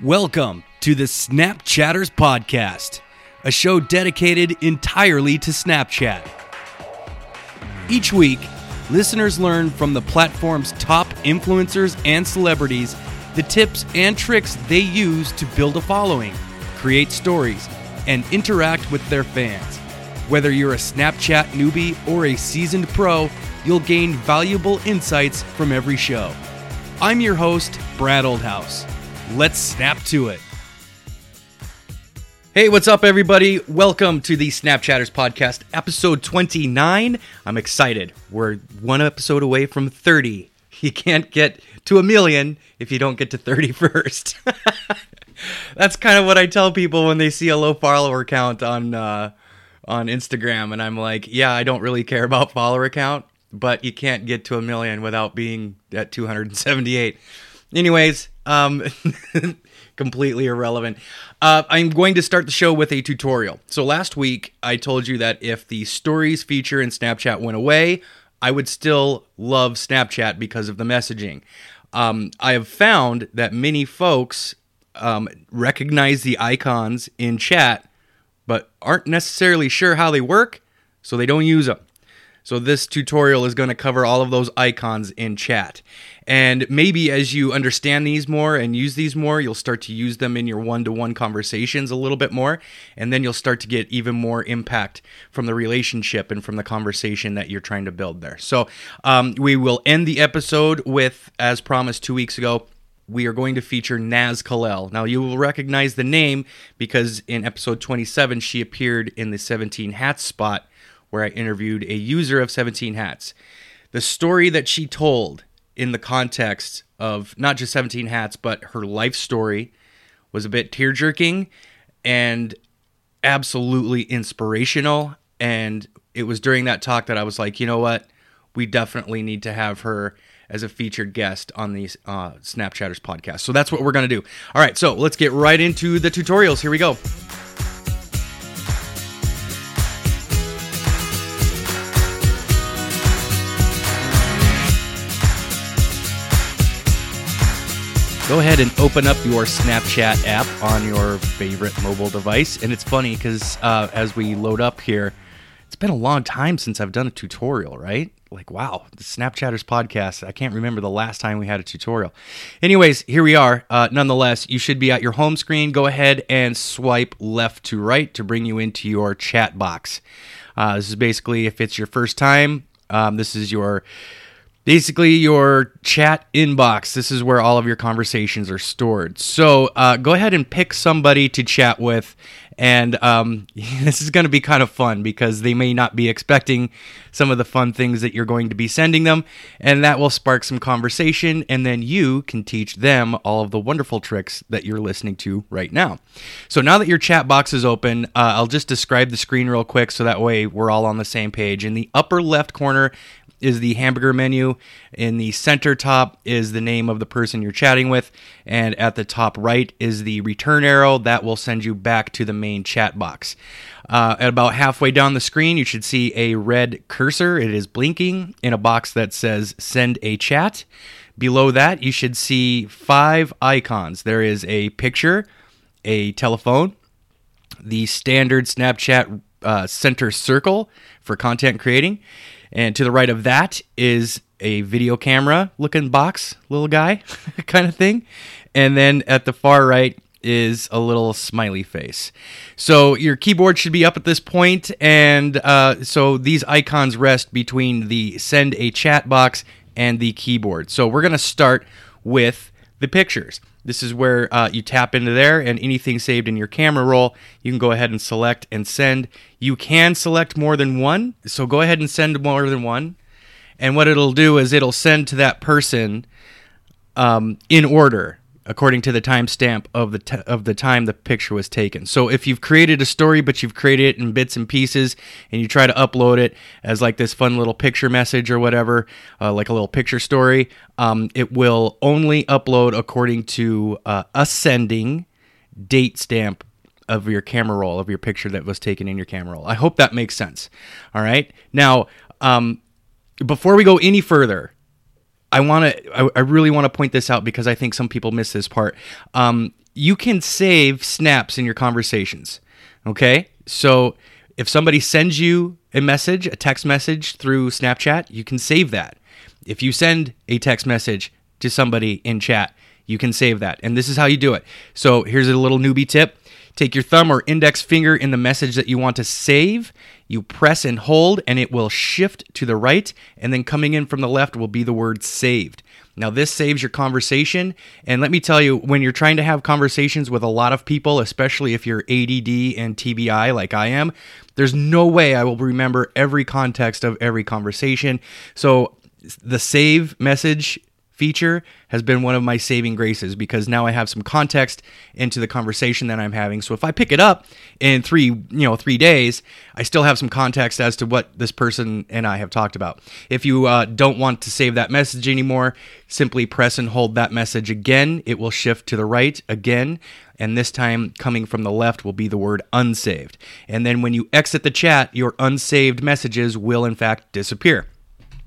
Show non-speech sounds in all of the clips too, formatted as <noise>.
Welcome to the Snapchatters Podcast, a show dedicated entirely to Snapchat. Each week, listeners learn from the platform's top influencers and celebrities the tips and tricks they use to build a following, create stories, and interact with their fans. Whether you're a Snapchat newbie or a seasoned pro, you'll gain valuable insights from every show. I'm your host, Brad Oldhouse. Let's snap to it. Hey, what's up, everybody? Welcome to the Snapchatters Podcast, episode 29. I'm excited. We're one episode away from 30. You can't get to a million if you don't get to 30 <laughs> first. <laughs> That's kind of what I tell people when they see a low follower count on uh, on Instagram, and I'm like, yeah, I don't really care about follower count, but you can't get to a million without being at 278. Anyways, um, <laughs> completely irrelevant. Uh, I'm going to start the show with a tutorial. So last week I told you that if the stories feature in Snapchat went away, I would still love Snapchat because of the messaging. Um, I have found that many folks um, recognize the icons in chat, but aren't necessarily sure how they work, so they don't use them. So this tutorial is going to cover all of those icons in chat. And maybe as you understand these more and use these more, you'll start to use them in your one to one conversations a little bit more. And then you'll start to get even more impact from the relationship and from the conversation that you're trying to build there. So um, we will end the episode with, as promised two weeks ago, we are going to feature Naz Kallel. Now, you will recognize the name because in episode 27, she appeared in the 17 Hats spot where I interviewed a user of 17 Hats. The story that she told in the context of not just 17 Hats, but her life story was a bit tear jerking and absolutely inspirational. And it was during that talk that I was like, you know what? We definitely need to have her as a featured guest on the uh, Snapchatters podcast. So that's what we're going to do. All right, so let's get right into the tutorials. Here we go. Go ahead and open up your Snapchat app on your favorite mobile device. And it's funny because uh, as we load up here, it's been a long time since I've done a tutorial, right? Like, wow, the Snapchatters podcast. I can't remember the last time we had a tutorial. Anyways, here we are. Uh, nonetheless, you should be at your home screen. Go ahead and swipe left to right to bring you into your chat box. Uh, this is basically, if it's your first time, um, this is your basically your chat inbox. This is where all of your conversations are stored. So uh, go ahead and pick somebody to chat with. And um, <laughs> this is going to be kind of fun because they may not be expecting some of the fun things that you're going to be sending them. And that will spark some conversation. And then you can teach them all of the wonderful tricks that you're listening to right now. So now that your chat box is open, uh, I'll just describe the screen real quick so that way we're all on the same page. In the upper left corner, is the hamburger menu. In the center top is the name of the person you're chatting with. And at the top right is the return arrow that will send you back to the main chat box. Uh, at about halfway down the screen, you should see a red cursor. It is blinking in a box that says send a chat. Below that, you should see five icons. There is a picture, a telephone, the standard Snapchat uh, center circle for content creating, and to the right of that is a video camera looking box, little guy <laughs> kind of thing. And then at the far right is a little smiley face. So your keyboard should be up at this point, and uh, so these icons rest between the send a chat box and the keyboard. So we're going to start with the pictures. This is where uh, you tap into there, and anything saved in your camera roll, you can go ahead and select and send. You can select more than one, so go ahead and send more than one. And what it'll do is it'll send to that person um, in order according to the timestamp of the t- of the time the picture was taken. So if you've created a story but you've created it in bits and pieces and you try to upload it as like this fun little picture message or whatever, uh, like a little picture story, um, it will only upload according to uh, ascending date stamp of your camera roll of your picture that was taken in your camera roll. I hope that makes sense. All right. Now, um, before we go any further, I want to, I, I, really want to point this out because I think some people miss this part. Um, you can save snaps in your conversations. Okay? So if somebody sends you a message, a text message through Snapchat, you can save that. If you send a text message to somebody in chat, you can save that. And this is how you do it. So here's a little newbie tip. Take your thumb or index finger in the message that you want to save. You press and hold, and it will shift to the right. And then coming in from the left will be the word saved. Now, this saves your conversation. And let me tell you, when you're trying to have conversations with a lot of people, especially if you're ADD and TBI like I am, there's no way I will remember every context of every conversation. So, the save message feature has been one of my saving graces because now I have some context into the conversation that I'm having. So if I pick it up in three, you know, three days, I still have some context as to what this person and I have talked about. If you uh, don't want to save that message anymore, simply press and hold that message again. It will shift to the right again. And this time, coming from the left, will be the word unsaved. And then when you exit the chat, your unsaved messages will in fact disappear.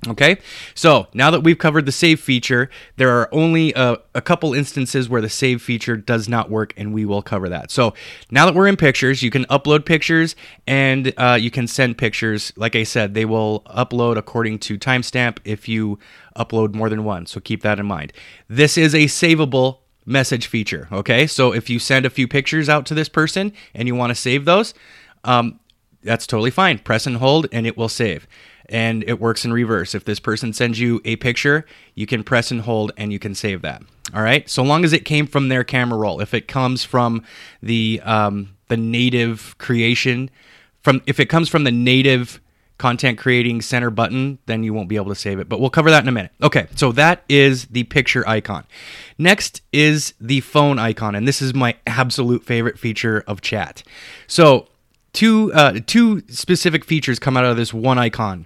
Okay, so now that we've covered the save feature, there are only a, a, couple instances where the save feature does not work, and we will cover that. So now that we're in pictures, you can upload pictures and uh, you can send pictures. Like I said, they will upload according to timestamp if you upload more than one, so keep that in mind. This is a savable message feature, okay? So if you send a few pictures out to this person and you want to save those, um, that's totally fine. Press and hold, and it will save and it works in reverse. If this person sends you a picture, you can press and hold and you can save that. All right, so long as it came from their camera roll. If it comes from the um, the native creation, from if it comes from the native content creating center button, then you won't be able to save it. But we'll cover that in a minute. Okay, so that is the picture icon. Next is the phone icon, and this is my absolute favorite feature of chat. So two uh, two specific features come out of this one icon.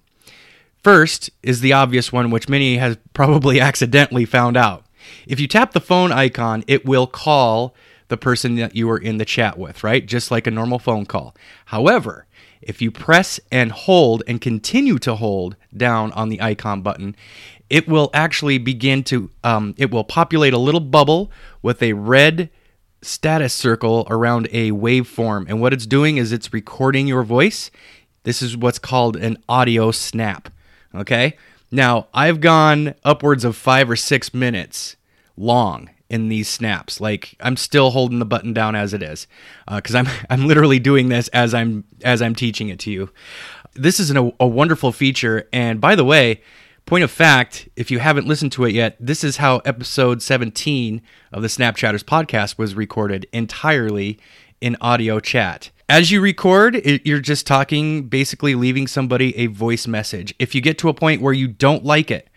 First is the obvious one, which many has probably <laughs> accidentally found out. If you tap the phone icon, it will call the person that you are in the chat with, right? Just like a normal phone call. However, if you press and hold and continue to hold down on the icon button, it will actually begin to, um, it will populate a little bubble with a red status circle around a waveform. And what it's doing is it's recording your voice. This is what's called an audio snap. Okay. Now, I've gone upwards of five or six minutes long in these snaps. Like I'm still holding the button down as it is, because uh, I'm <laughs> I'm literally doing this as I'm as I'm teaching it to you. This is an, a, a wonderful feature, and by the way, point of fact, if you haven't listened to it yet, this is how episode 17 of the Snapchatters podcast was recorded entirely in audio chat. As you record, you're just talking, basically leaving somebody a voice message. If you get to a point where you don't like it,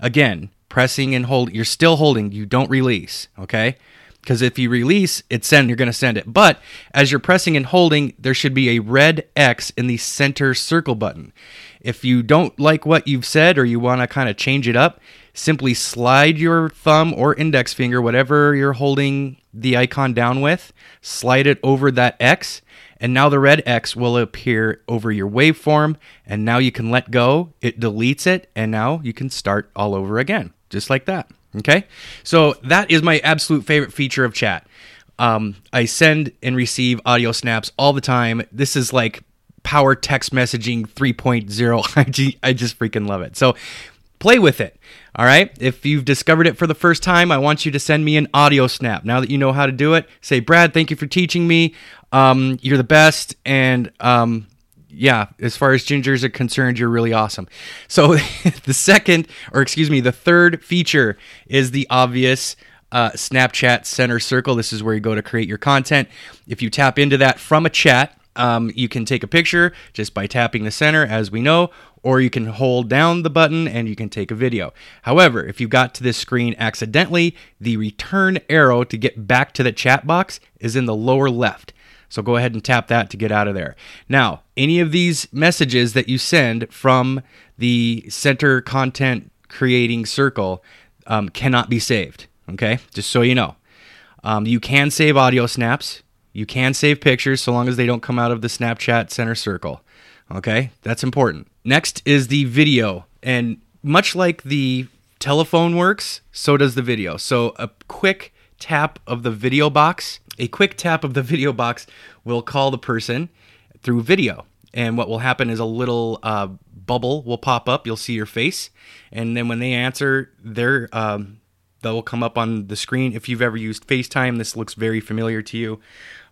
again, pressing and hold, you're still holding, you don't release, okay? Because if you release, it's send, you're going to send it. But as you're pressing and holding, there should be a red X in the center circle button. If you don't like what you've said or you want to kind of change it up, simply slide your thumb or index finger, whatever you're holding the icon down with, slide it over that X and now the red X will appear over your waveform, and now you can let go. It deletes it, and now you can start all over again, just like that. Okay? So that is my absolute favorite feature of chat. Um, I send and receive audio snaps all the time. This is like power text messaging 3.0. <laughs> I just freaking love it. So play with it. All right. If you've discovered it for the first time, I want you to send me an audio snap. Now that you know how to do it, say, Brad, thank you for teaching me. Um, you're the best. And um, yeah, as far as gingers are concerned, you're really awesome. So <laughs> the second, or excuse me, the third feature is the obvious. Uh, Snapchat center circle. This is where you go to create your content. If you tap into that from a chat, um, you can take a picture just by tapping the center, as we know, or you can hold down the button and you can take a video. However, if you got to this screen accidentally, the return arrow to get back to the chat box is in the lower left. So go ahead and tap that to get out of there. Now, any of these messages that you send from the center content creating circle um, cannot be saved. Okay, just so you know. Um, you can save audio snaps. You can save pictures so long as they don't come out of the Snapchat center circle. Okay, that's important. Next is the video. And much like the telephone works, so does the video. So a quick tap of the video box, a quick tap of the <laughs> video box will call the person through video. And what will happen is a little uh, bubble will pop up. You'll see your face, and then when they answer, their um, that will come up on the screen. If you've ever used FaceTime, this looks very familiar to you.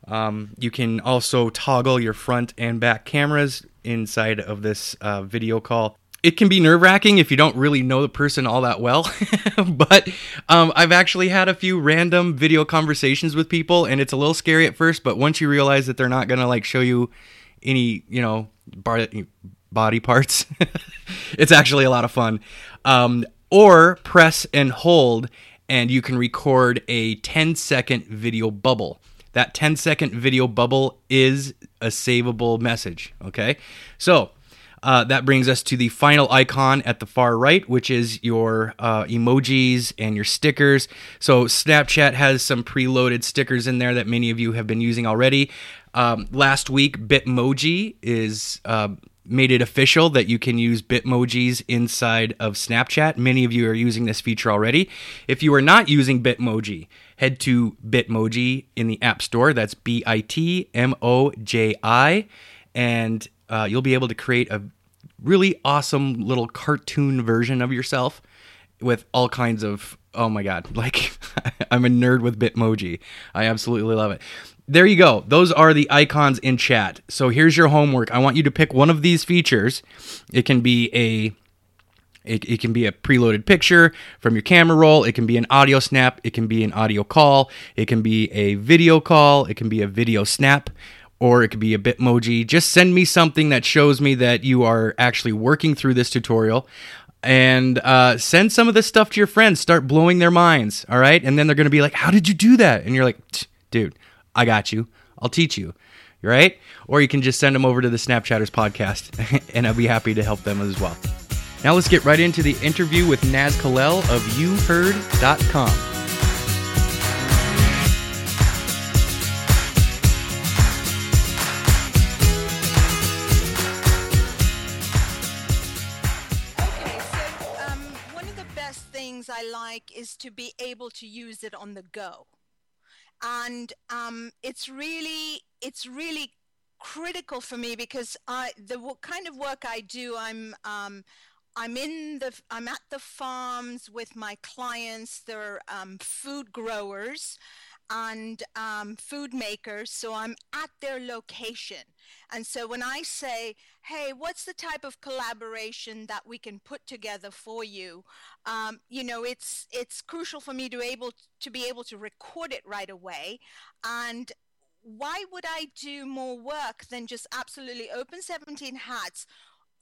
Um, you can also toggle your front and back cameras inside of this uh, video call. It can be nerve wracking if you don't really know the person all that well, <laughs> but um, I've actually had a few random video conversations with people, and it's a little scary at first. But once you realize that they're not gonna like show you any, you know, body parts, <laughs> it's actually a lot of fun. Um, or press and hold, and you can record a 10 second video bubble. That 10 second video bubble is a savable message. Okay. So uh, that brings us to the final icon at the far right, which is your uh, emojis and your stickers. So Snapchat has some preloaded stickers in there that many of you have been using already. Um, last week, Bitmoji is uh, made it official that you can use Bitmojis inside of Snapchat. Many of you are using this feature already. If you are not using Bitmoji, head to Bitmoji in the App Store. That's B I T M O J I. And uh, you'll be able to create a really awesome little cartoon version of yourself with all kinds of oh my god <laughs> like i'm a nerd with bitmoji i absolutely love it there you go. Those are the icons in chat. So here's your homework. I want you to pick one of these features. It can be a it, it, can be a preloaded picture from your camera roll. It can be an audio snap. It can be an audio call. It can be a video call. It can be a video snap. Or it could be a Bitmoji. Just send me something that shows me that you are actually working through this tutorial and uh, send some of this stuff to your friends. Start blowing their minds. All right. And then they're going to be like, How did you do that? And you're like, Dude, I got you. I'll teach you. Right? Or you can just send them over to the Snapchatters podcast, <laughs> and I'll be happy to help them as well. Now let's get right into the interview with Naz Kallel of euherd.com. Okay, so um, one of the best things I like is to be able to use it on the go and um, it's really it's really critical for me because I the kind of work I do I'm um, I'm in the I'm at the farms with my clients they're um, food growers and um, food makers. So I'm at their location. And so when I say, hey, what's the type of collaboration that we can put together for you? Um, you know, it's it's crucial for me to able to be able to record it right away. And why would I do more work than just absolutely open 17 hats?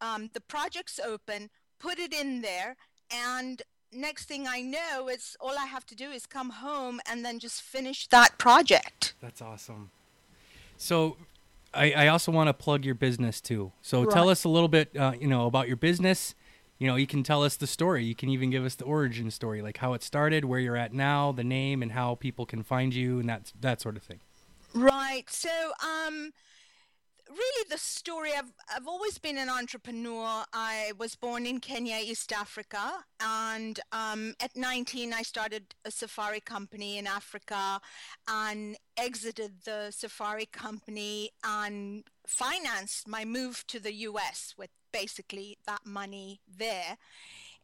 Um, the project's open, put it in there, and next thing I know, it's all I have to do is come home and then just finish that project. That's awesome. So, I, I also want to plug your business too. So right. tell us a little bit, uh, you know, about your business. You know, you can tell us the story. You can even give us the origin story, like how it started, where you're at now, the name, and how people can find you, and that that sort of thing. Right. So, um, really the story I've, I've always been an entrepreneur. I was born in kenya east africa and um, at 19 i started a safari company in africa and exited the safari company and financed my move to the us with basically that money there.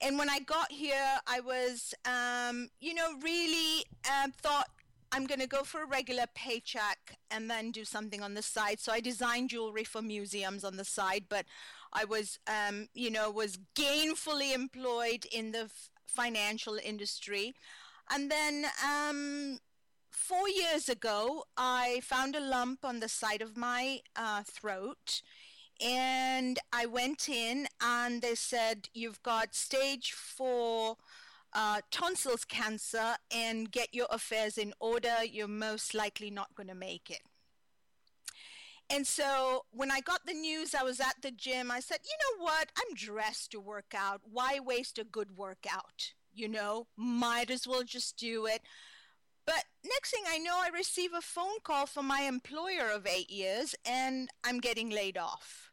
And when i got here i was um, you know really uh, thought I'm going to go for a regular paycheck and then do something on the side. So I designed jewelry for museums on the side, but I was, um, you know, was gainfully employed in the f- financial industry. And then um, four years ago, I found a lump on the side of my uh, throat. And I went in and they said, You've got stage four uh, tonsils cancer and get your affairs in order, you're most likely not going to make it. And so when I got the news, I was at the gym. I said, you know what? I'm dressed to work out. Why waste a good workout? You know, might as well just do it. But next thing I know, I receive a phone call from my employer of eight years and I'm getting laid off.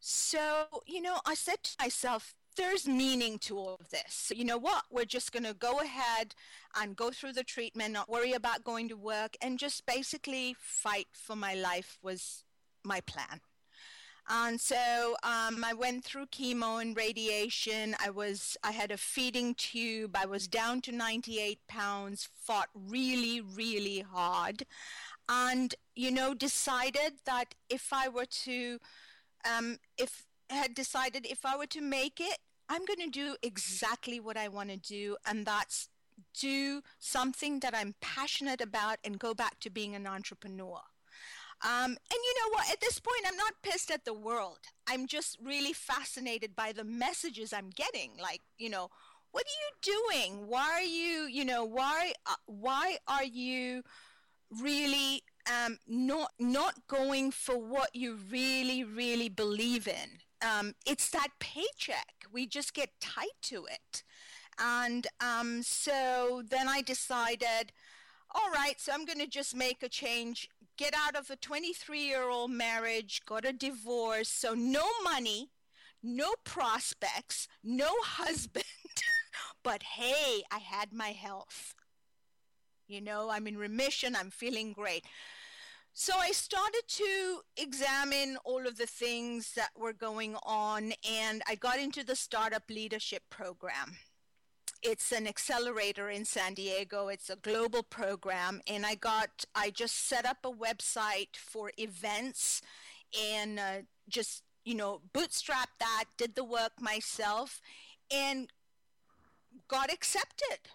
So, you know, I said to myself, there's meaning to all of this. So you know what? We're just going to go ahead and go through the treatment, not worry about going to work, and just basically fight for my life was my plan. And so um, I went through chemo and radiation. I was I had a feeding tube. I was down to 98 pounds. Fought really really hard, and you know decided that if I were to, um, if had decided if I were to make it, I'm going to do exactly what I want to do, and that's do something that I'm passionate about and go back to being an entrepreneur. Um, and you know what? At this point, I'm not pissed at the world. I'm just really fascinated by the messages I'm getting. Like, you know, what are you doing? Why are you, you know, why, uh, why are you really um, not not going for what you really, really believe in? Um, it's that paycheck. We just get tied to it. And um, so then I decided, all right, so I'm going to just make a change, get out of a 23 year old marriage, got a divorce. So no money, no prospects, no husband. <laughs> but hey, I had my health. You know, I'm in remission, I'm feeling great. So I started to examine all of the things that were going on, and I got into the Startup Leadership Program. It's an accelerator in San Diego. It's a global program, and I got I just set up a website for events, and uh, just you know bootstrapped that, did the work myself, and got accepted.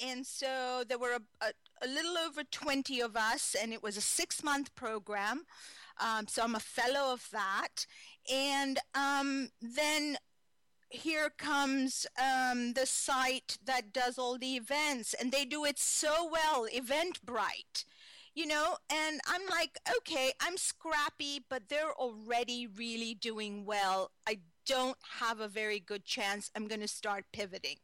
And so there were a, a a little over 20 of us, and it was a six month program. Um, so I'm a fellow of that. And um, then here comes um, the site that does all the events, and they do it so well, Eventbrite. You know, and I'm like, okay, I'm scrappy, but they're already really doing well. I don't have a very good chance. I'm going to start pivoting.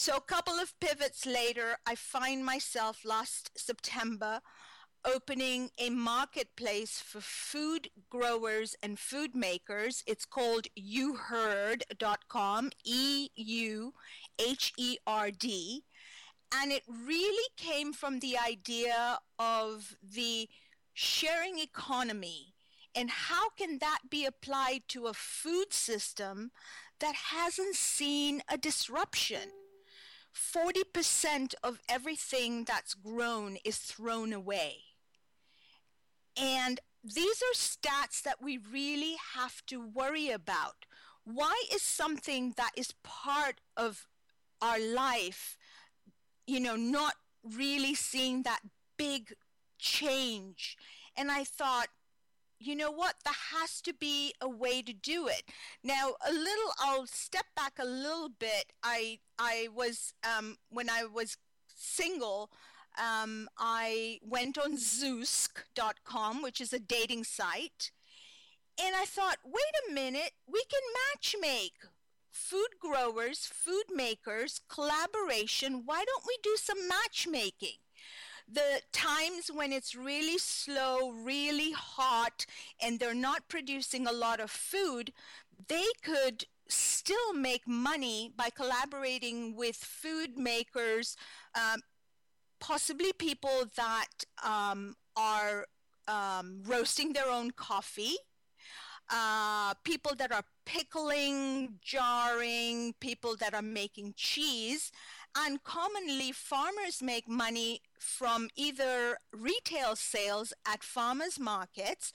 So a couple of pivots later, I find myself last September opening a marketplace for food growers and food makers. It's called euherd.com, E U H E R D. And it really came from the idea of the sharing economy and how can that be applied to a food system that hasn't seen a disruption? 40% of everything that's grown is thrown away. And these are stats that we really have to worry about. Why is something that is part of our life, you know, not really seeing that big change? And I thought, you know what? There has to be a way to do it. Now a little i'll step back a little bit. I i was um, when i was single um, i went on zoosk.com which is a dating site and i thought wait a minute we can match make. Food growers food makers collaboration why don't we do some matchmaking the times when it's really slow, really hot, and they're not producing a lot of food, they could still make money by collaborating with food makers, um, possibly people that um, are um, roasting their own coffee. Uh, people that are pickling, jarring, people that are making cheese, and commonly, farmers make money from either retail sales at farmers markets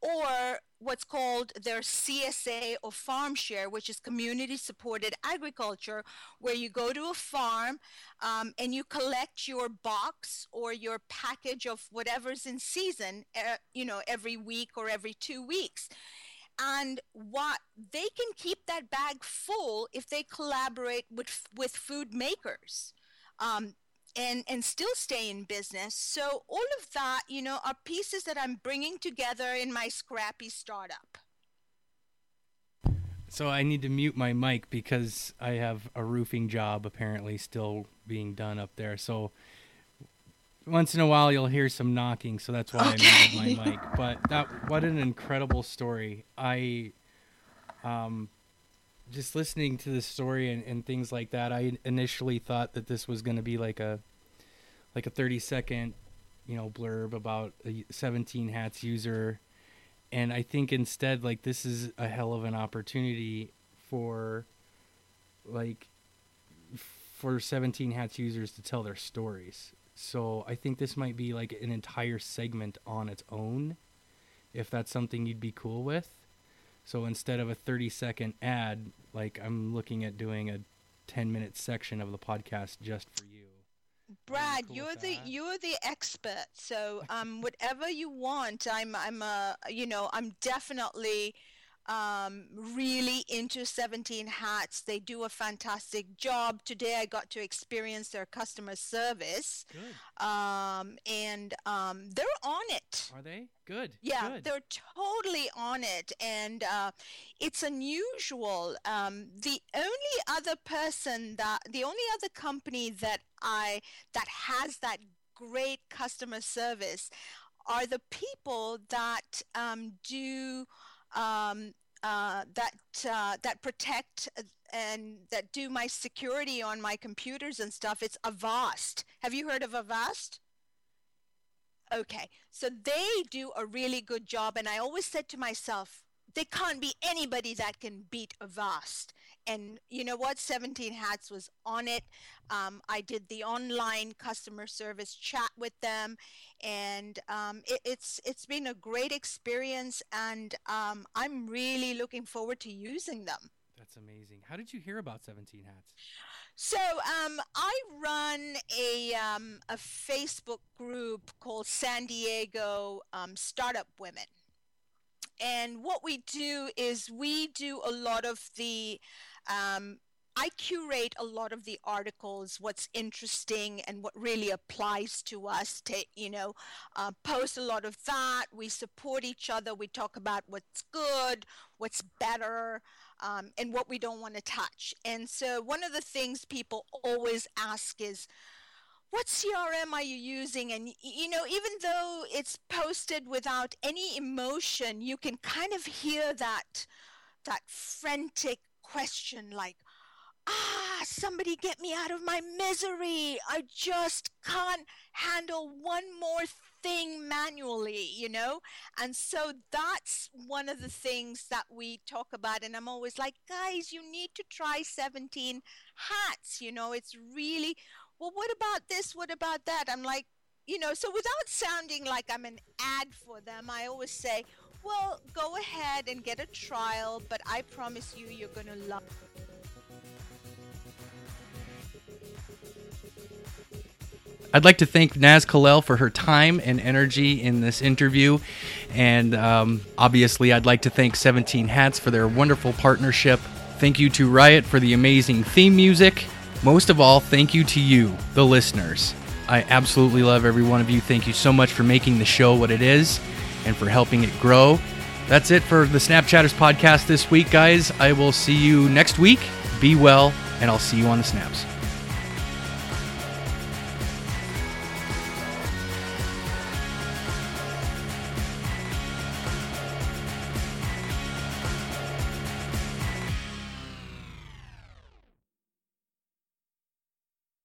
or what's called their CSA or farm share, which is community supported agriculture, where you go to a farm um, and you collect your box or your package of whatever's in season, uh, you know, every week or every two weeks and what they can keep that bag full if they collaborate with with food makers um, and and still stay in business. So all of that you know are pieces that i'm bringing together in my scrappy startup. So i need to mute my mic because i have a roofing job apparently still being done up there. So once in a while you'll hear some knocking, so that's why okay. I muted my mic. But that what an incredible story. I um just listening to the story and, and things like that, I initially thought that this was going to be like a like a 30 second, you know, blurb about a 17 hats user and I think instead like this is a hell of an opportunity for like for 17 hats users to tell their stories. So I think this might be like an entire segment on its own if that's something you'd be cool with. So instead of a 30 second ad, like I'm looking at doing a 10 minute section of the podcast just for you. Brad, cool you're the you're the expert. So um, <laughs> whatever you want, I'm I'm uh you know I'm definitely um, really into 17 hats. They do a fantastic job. Today I got to experience their customer service. Good. Um, and um, they're on it. Are they? Good. Yeah, Good. they're totally on it. And uh, it's unusual. Um, the only other person that, the only other company that I, that has that great customer service are the people that um, do um, uh, that uh, that protect and that do my security on my computers and stuff. It's Avast. Have you heard of Avast? Okay, so they do a really good job, and I always said to myself, there can't be anybody that can beat Avast and you know what? 17 hats was on it. Um, i did the online customer service chat with them. And um, it, it's it's been a great experience. And um, i'm really looking forward to using them. That's amazing. How did you hear about 17 hats? So um, I run a um, a Facebook group called San Diego um, Startup Women, and what we do is we do a lot of the um, I curate a lot of the articles, what's interesting and what really applies to us to, you know, uh, post a lot of that. We support each other. We talk about what's good, what's better, um, and what we don't want to touch. And so one of the things people always ask is, what CRM are you using? And, you know, even though it's posted without any emotion, you can kind of hear that, that frantic question like, ah, somebody get me out of my misery. I just can't handle one more thing manually, you know? And so that's one of the things that we talk about. And I'm always like, guys, you need to try 17 hats. You know, it's really, well, what about this? What about that? I'm like, you know, so without sounding like I'm an ad for them, I always say, well, go ahead and get a trial, but I promise you, you're going to love I'd like to thank Naz Kallel for her time and energy in this interview. And um, obviously, I'd like to thank 17 Hats for their wonderful partnership. Thank you to Riot for the amazing theme music. Most of all, thank you to you, the listeners. I absolutely love every one of you. Thank you so much for making the show what it is and for helping it grow. That's it for the Snapchatters podcast this week, guys. I will see you next week. Be well, and I'll see you on the snaps.